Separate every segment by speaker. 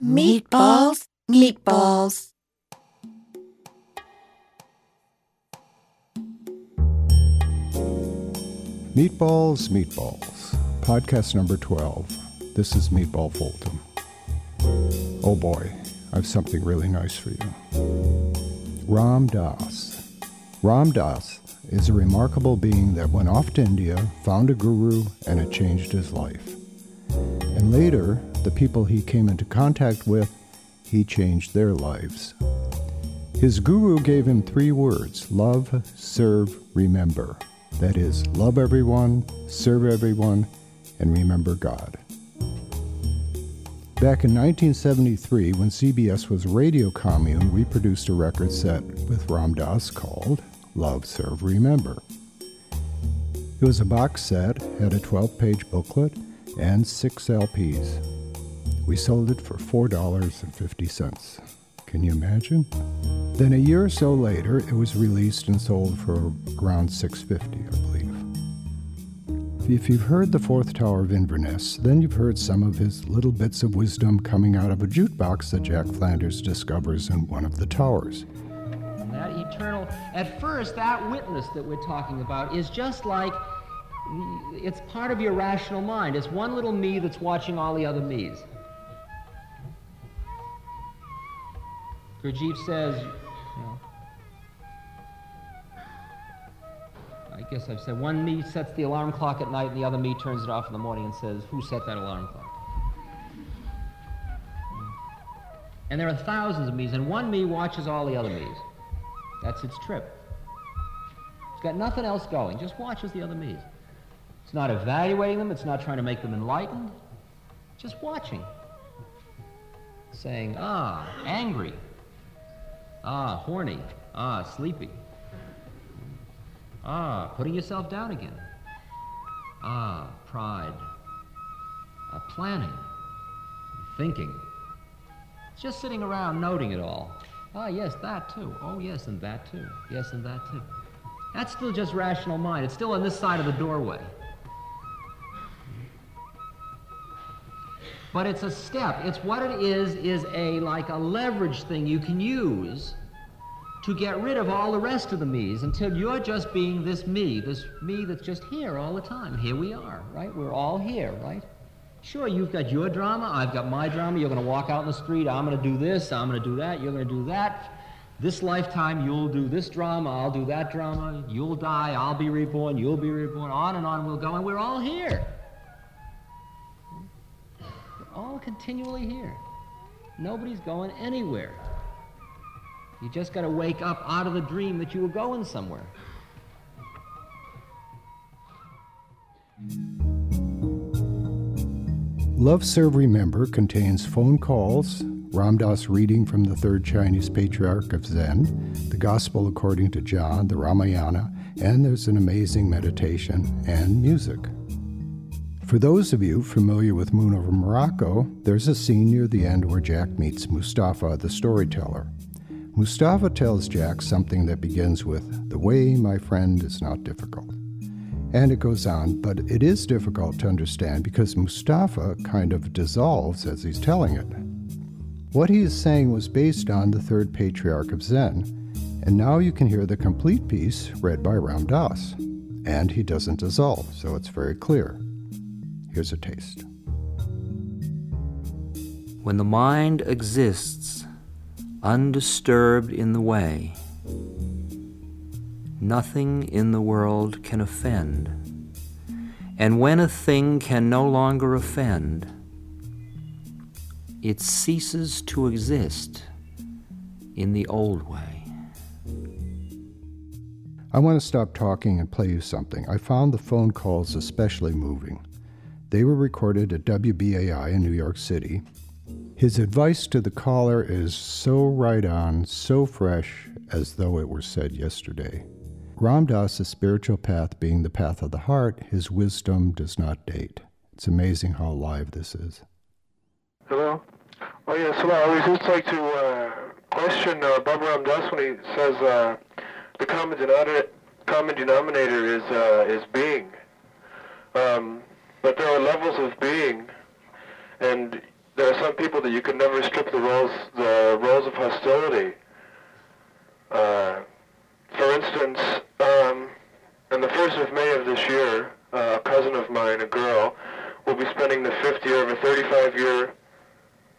Speaker 1: Meatballs, meatballs.
Speaker 2: Meatballs, Meatballs, podcast number 12. This is Meatball Fulton. Oh boy, I've something really nice for you. Ram Dass. Ram Dass is a remarkable being that went off to India, found a guru, and it changed his life. And later, the people he came into contact with, he changed their lives. His guru gave him three words love, serve, remember. That is, love everyone, serve everyone, and remember God. Back in 1973, when ZBS was Radio Commune, we produced a record set with Ram Dass called Love, Serve, Remember. It was a box set, had a 12 page booklet, and six LPs. We sold it for $4.50. Can you imagine? Then a year or so later, it was released and sold for around 650, I believe. If you've heard The Fourth Tower of Inverness, then you've heard some of his little bits of wisdom coming out of a jukebox that Jack Flanders discovers in one of the towers.
Speaker 3: And that eternal, at first, that witness that we're talking about is just like it's part of your rational mind. It's one little me that's watching all the other me's. Gurdjieff says, you know, I guess I've said one me sets the alarm clock at night and the other me turns it off in the morning and says, Who set that alarm clock? And there are thousands of me's, and one me watches all the other me's. That's its trip. It's got nothing else going, just watches the other me's. It's not evaluating them, it's not trying to make them enlightened, just watching. Saying, ah, angry. Ah, horny. Ah, sleepy. Ah, putting yourself down again. Ah, pride. Ah, planning. Thinking. Just sitting around noting it all. Ah, yes, that too. Oh, yes, and that too. Yes, and that too. That's still just rational mind. It's still on this side of the doorway. But it's a step. It's what it is, is a like a leverage thing you can use to get rid of all the rest of the me's until you're just being this me, this me that's just here all the time. Here we are, right? We're all here, right? Sure, you've got your drama, I've got my drama. You're going to walk out in the street, I'm going to do this, I'm going to do that, you're going to do that. This lifetime, you'll do this drama, I'll do that drama. You'll die, I'll be reborn, you'll be reborn. On and on we'll go, and we're all here. All continually here. Nobody's going anywhere. You just got to wake up out of the dream that you were going somewhere.
Speaker 2: Love Serve Remember contains phone calls, Ram Dass reading from the third Chinese patriarch of Zen, the Gospel according to John, the Ramayana, and there's an amazing meditation and music. For those of you familiar with Moon over Morocco, there's a scene near the end where Jack meets Mustafa, the storyteller. Mustafa tells Jack something that begins with, The way, my friend, is not difficult. And it goes on, but it is difficult to understand because Mustafa kind of dissolves as he's telling it. What he is saying was based on the third patriarch of Zen, and now you can hear the complete piece read by Ram Dass. And he doesn't dissolve, so it's very clear. Here's a taste.
Speaker 4: When the mind exists undisturbed in the way, nothing in the world can offend. And when a thing can no longer offend, it ceases to exist in the old way.
Speaker 2: I want to stop talking and play you something. I found the phone calls especially moving. They were recorded at WBAI in New York City. His advice to the caller is so right on, so fresh, as though it were said yesterday. Ram Dass' spiritual path being the path of the heart, his wisdom does not date. It's amazing how alive this is.
Speaker 5: Hello? Oh, yes, hello. I would just like to uh, question uh, Baba Ram Dass when he says uh, the common denominator, common denominator is, uh, is being. Um, but there are levels of being, and there are some people that you can never strip the roles the roles of hostility. Uh, for instance, um, on the first of May of this year, uh, a cousin of mine, a girl, will be spending the fifth year of a 35-year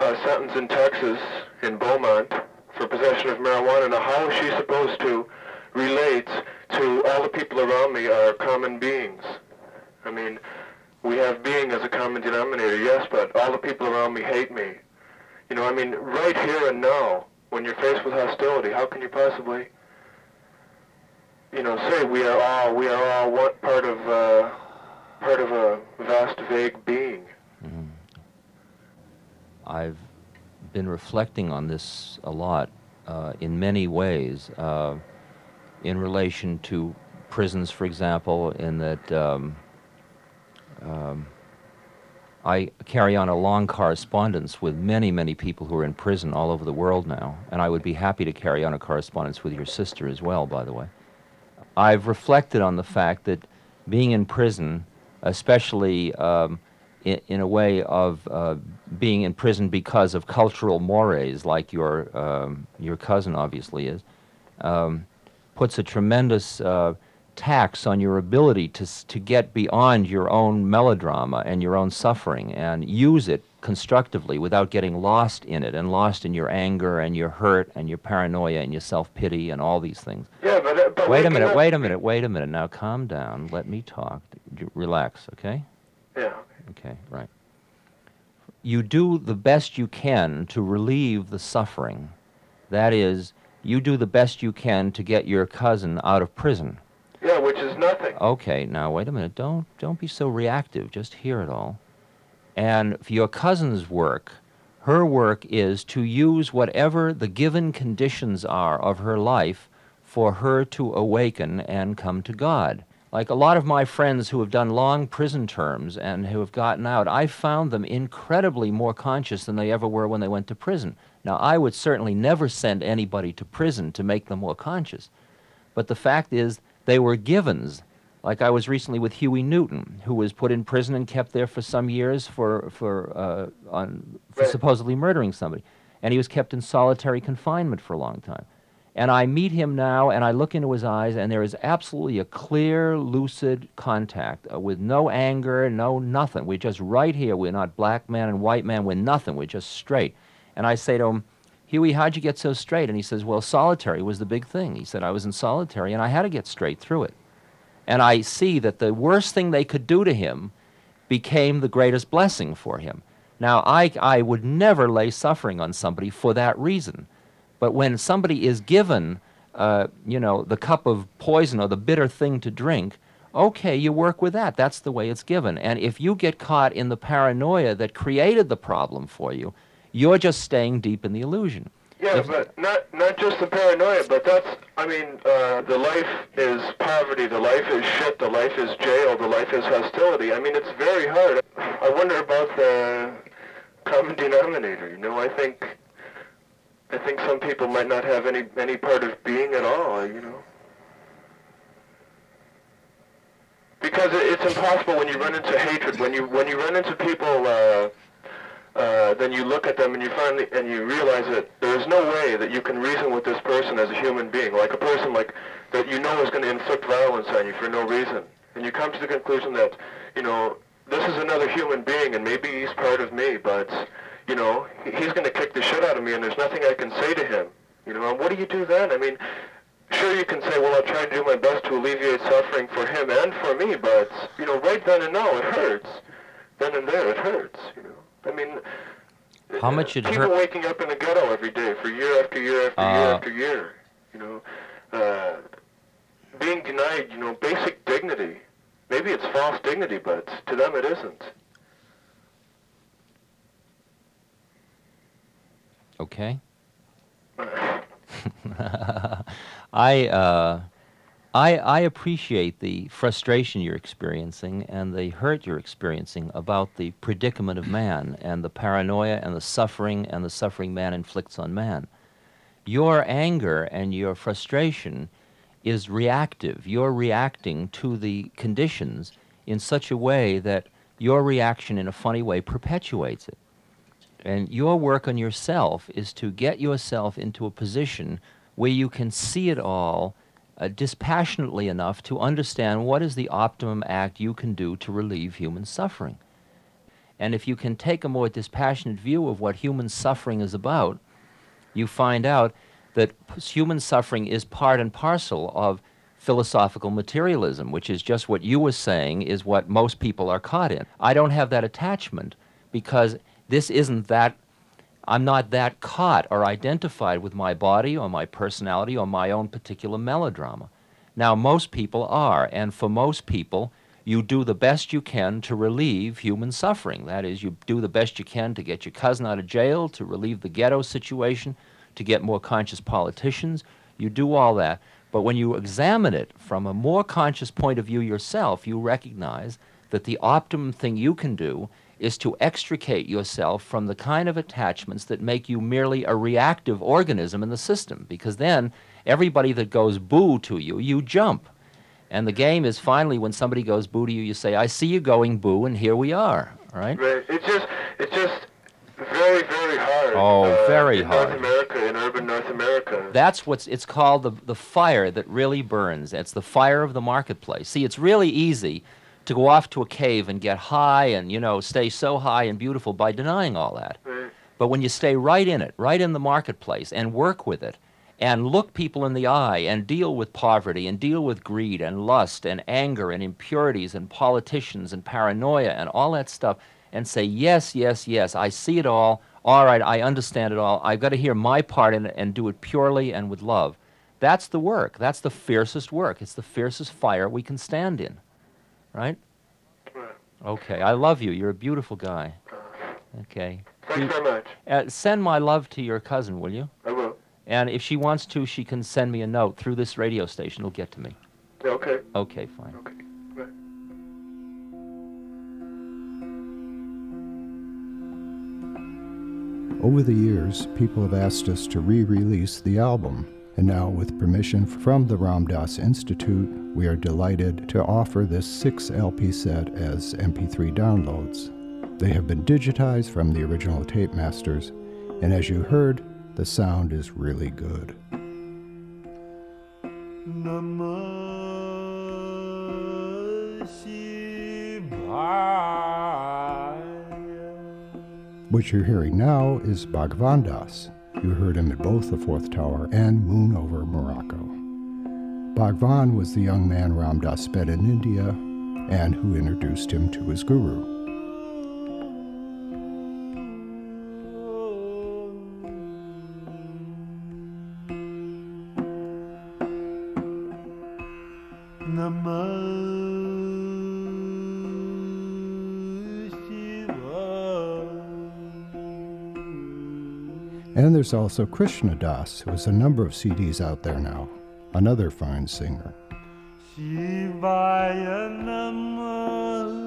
Speaker 5: uh, sentence in Texas, in Beaumont, for possession of marijuana. Now, how is she supposed to relate to all the people around me are common beings? I mean, we have being as a common denominator, yes, but all the people around me hate me. You know, I mean, right here and now, when you're faced with hostility, how can you possibly, you know, say we are all we are all one part of uh, part of a vast, vague being? Mm-hmm.
Speaker 3: I've been reflecting on this a lot uh, in many ways, uh, in relation to prisons, for example, in that. Um, um, I carry on a long correspondence with many, many people who are in prison all over the world now, and I would be happy to carry on a correspondence with your sister as well, by the way. I've reflected on the fact that being in prison, especially um, in, in, a way of uh, being in prison because of cultural mores, like your, um, your cousin obviously is, um, puts a tremendous uh, tax on your ability to, to get beyond your own melodrama and your own suffering and use it constructively without getting lost in it and lost in your anger and your hurt and your paranoia and your self-pity and all these things.
Speaker 5: Yeah, but, uh, but
Speaker 3: wait a minute, wait a minute, wait a minute. Now calm down. Let me talk. Relax, okay? Okay, right. You do the best you can to relieve the suffering. That is, you do the best you can to get your cousin out of prison.
Speaker 5: Yeah, which is nothing.
Speaker 3: Okay, now wait a minute. Don't don't be so reactive. Just hear it all. And for your cousin's work, her work is to use whatever the given conditions are of her life for her to awaken and come to God. Like a lot of my friends who have done long prison terms and who have gotten out, I found them incredibly more conscious than they ever were when they went to prison. Now, I would certainly never send anybody to prison to make them more conscious. But the fact is, they were givens. Like I was recently with Huey Newton, who was put in prison and kept there for some years for, for, uh, on, for supposedly murdering somebody. And he was kept in solitary confinement for a long time. And I meet him now, and I look into his eyes, and there is absolutely a clear, lucid contact uh, with no anger, no nothing. We're just right here. We're not black man and white man. We're nothing. We're just straight. And I say to him, Huey, how'd you get so straight? And he says, Well, solitary was the big thing. He said, I was in solitary and I had to get straight through it. And I see that the worst thing they could do to him became the greatest blessing for him. Now, I, I would never lay suffering on somebody for that reason. But when somebody is given, uh, you know, the cup of poison or the bitter thing to drink, okay, you work with that. That's the way it's given. And if you get caught in the paranoia that created the problem for you, you're just staying deep in the illusion.
Speaker 5: Yeah, if, but not not just the paranoia, but that's I mean, uh, the life is poverty, the life is shit, the life is jail, the life is hostility. I mean, it's very hard. I wonder about the common denominator. You know, I think I think some people might not have any any part of being at all. You know. Because it's impossible when you run into hatred, when you when you run into people uh, uh, then you look at them and you finally and you realize that there is no way that you can reason with this person as a human being, like a person like that you know is going to inflict violence on you for no reason, and you come to the conclusion that you know this is another human being and maybe he's part of me, but you know he's going to kick the shit out of me and there's nothing I can say to him. You know, and what do you do then? I mean, sure you can say, well, I'll try to do my best to alleviate suffering for him and for me, but you know, right then and now it hurts. Then and there it hurts. You know. I mean,
Speaker 3: how much it
Speaker 5: people
Speaker 3: hurt?
Speaker 5: waking up in the ghetto every day for year after year after uh, year after year. You know, uh, being denied, you know, basic dignity. Maybe it's false dignity, but to them it isn't.
Speaker 3: Okay. I uh, I, I appreciate the frustration you're experiencing and the hurt you're experiencing about the predicament of man and the paranoia and the suffering and the suffering man inflicts on man. Your anger and your frustration is reactive. You're reacting to the conditions in such a way that your reaction in a funny way perpetuates it. And your work on yourself is to get yourself into a position where you can see it all uh, dispassionately enough to understand what is the optimum act you can do to relieve human suffering. And if you can take a more dispassionate view of what human suffering is about, you find out that human suffering is part and parcel of philosophical materialism, which is just what you were saying is what most people are caught in. I don't have that attachment because this isn't that I'm not that caught or identified with my body or my personality or my own particular melodrama. Now, most people are, and for most people, you do the best you can to relieve human suffering. That is, you do the best you can to get your cousin out of jail, to relieve the ghetto situation, to get more conscious politicians. You do all that. But when you examine it from a more conscious point of view yourself, you recognize that the optimum thing you can do is to extricate yourself from the kind of attachments that make you merely a reactive organism in the system, because then everybody that goes boo to you, you jump. And the game is finally when somebody goes boo to you, you say, I see you going boo, and here we are. Right?
Speaker 5: Right. It's just, it's just very, very hard.
Speaker 3: Oh,
Speaker 5: uh,
Speaker 3: very
Speaker 5: in
Speaker 3: hard.
Speaker 5: North America, in urban North America.
Speaker 3: That's what's it's called the the fire that really burns. It's the fire of the marketplace. See, it's really easy to go off to a cave and get high and you know stay so high and beautiful by denying all that.
Speaker 5: Right.
Speaker 3: But when you stay right in it, right in the marketplace, and work with it, and look people in the eye, and deal with poverty, and deal with greed, and lust, and anger, and impurities, and politicians, and paranoia, and all that stuff, and say, Yes, yes, yes, I see it all. All right, I understand it all. I've got to hear my part in it and do it purely and with love. That's the work. That's the fiercest work. It's the fiercest fire we can stand in. Right?
Speaker 5: Right.
Speaker 3: Okay, I love you. You're a beautiful guy. Okay.
Speaker 5: Thanks
Speaker 3: You-
Speaker 5: very much.
Speaker 3: Uh, send my love to your cousin, will you?
Speaker 5: I will.
Speaker 3: And if she wants to, she can send me a note through this radio station. It'll get to me.
Speaker 5: Yeah, okay.
Speaker 3: Okay, fine.
Speaker 5: Okay. Right.
Speaker 2: Over the years, people have asked us to re release the album, and now, with permission from the Ram Dass Institute, we are delighted to offer this 6 LP set as MP3 downloads. They have been digitized from the original tape masters, and as you heard, the sound is really good. What you're hearing now is Bhagavan Das. You heard him at both the Fourth Tower and Moon over Morocco. Bhagwan was the young man Ram Dass met in India and who introduced him to his guru. There's also Krishna Das, who has a number of CDs out there now, another fine singer.
Speaker 6: Shivaya Namah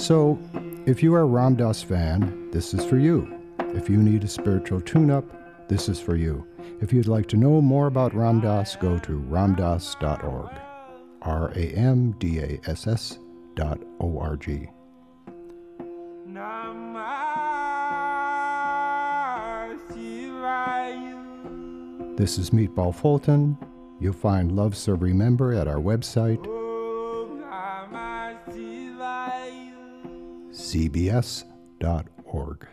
Speaker 2: So, if you are a Ram Dass fan, this is for you. If you need a spiritual tune up, this is for you. If you'd like to know more about Ram Dass, go to ramdass.org. R A M D A S S dot O R G. This is Meatball Fulton. You'll find Love to Remember at our website, zbs.org.